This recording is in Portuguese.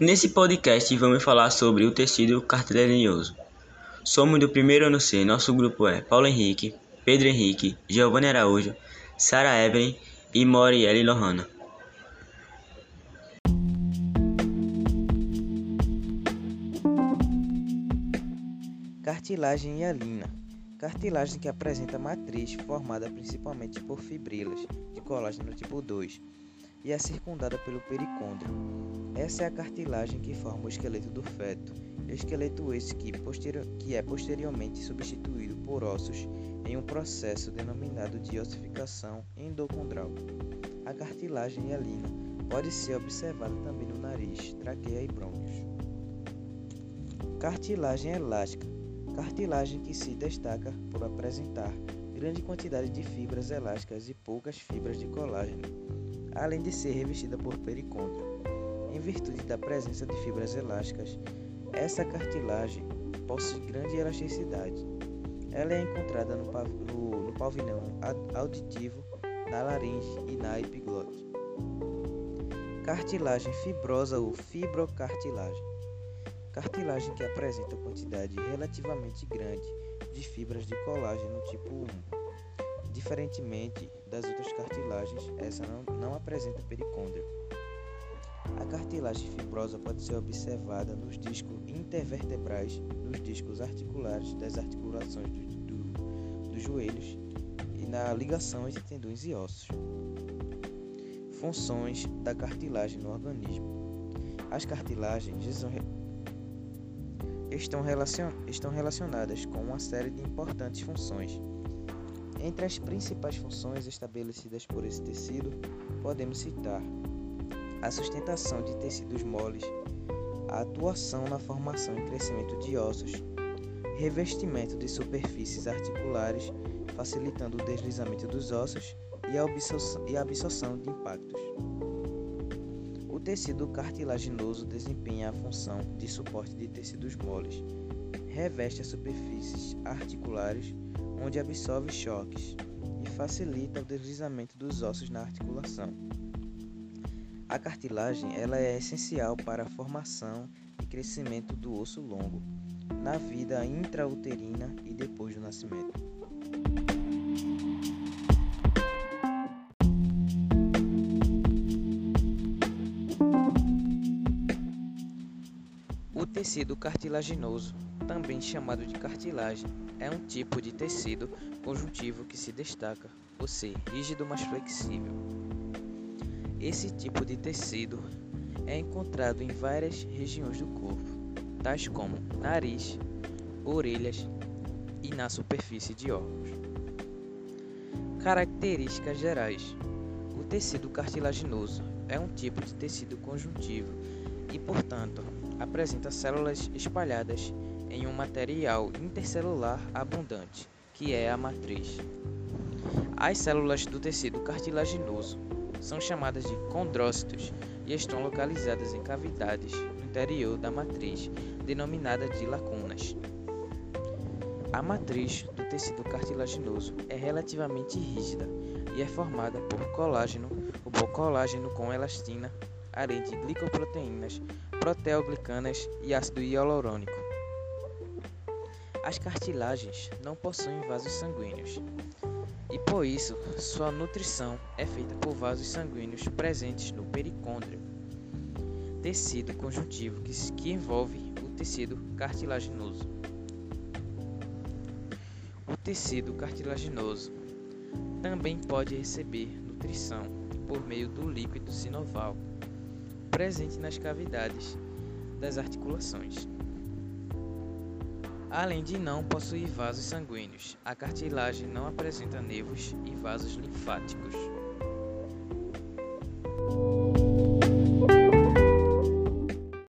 Nesse podcast vamos falar sobre o tecido cartilaginoso. Somos do primeiro ano C. Nosso grupo é Paulo Henrique, Pedro Henrique, Giovanni Araújo, Sara Evelyn e Morielle Lohana. Cartilagem hialina. Cartilagem que apresenta matriz formada principalmente por fibrilas de colágeno tipo 2 e é circundada pelo pericôndrio. Essa é a cartilagem que forma o esqueleto do feto, esqueleto esse que, que é posteriormente substituído por ossos em um processo denominado de ossificação endocondral. A cartilagem hialina pode ser observada também no nariz, traqueia e brônquios. Cartilagem elástica. Cartilagem que se destaca por apresentar grande quantidade de fibras elásticas e poucas fibras de colágeno além de ser revestida por pericôndrio. Em virtude da presença de fibras elásticas, essa cartilagem possui grande elasticidade. Ela é encontrada no, no, no pavilhão auditivo, na laringe e na epiglote. Cartilagem fibrosa ou fibrocartilagem. Cartilagem que apresenta quantidade relativamente grande de fibras de colágeno tipo 1 Diferentemente das outras cartilagens, essa não, não apresenta pericôndrio. A cartilagem fibrosa pode ser observada nos discos intervertebrais, nos discos articulares das articulações do, do, dos joelhos e na ligação entre tendões e ossos. Funções da cartilagem no organismo. As cartilagens estão, relacion, estão relacionadas com uma série de importantes funções entre as principais funções estabelecidas por esse tecido, podemos citar a sustentação de tecidos moles, a atuação na formação e crescimento de ossos, revestimento de superfícies articulares, facilitando o deslizamento dos ossos e a absorção de impactos. O tecido cartilaginoso desempenha a função de suporte de tecidos moles, reveste as superfícies articulares onde absorve choques e facilita o deslizamento dos ossos na articulação. A cartilagem ela é essencial para a formação e crescimento do osso longo, na vida intrauterina e depois do nascimento. O tecido cartilaginoso, também chamado de cartilagem, é um tipo de tecido conjuntivo que se destaca por ser rígido mas flexível. Esse tipo de tecido é encontrado em várias regiões do corpo, tais como nariz, orelhas e na superfície de órgãos. Características gerais: o tecido cartilaginoso é um tipo de tecido conjuntivo e, portanto, apresenta células espalhadas em um material intercelular abundante, que é a matriz. As células do tecido cartilaginoso são chamadas de condrócitos e estão localizadas em cavidades no interior da matriz, denominada de lacunas. A matriz do tecido cartilaginoso é relativamente rígida e é formada por colágeno, o colágeno com elastina, além de glicoproteínas, proteoglicanas e ácido hialurônico. As cartilagens não possuem vasos sanguíneos e por isso sua nutrição é feita por vasos sanguíneos presentes no pericôndrio, tecido conjuntivo que, que envolve o tecido cartilaginoso. O tecido cartilaginoso também pode receber nutrição por meio do líquido sinoval presente nas cavidades das articulações. Além de não possuir vasos sanguíneos, a cartilagem não apresenta nervos e vasos linfáticos.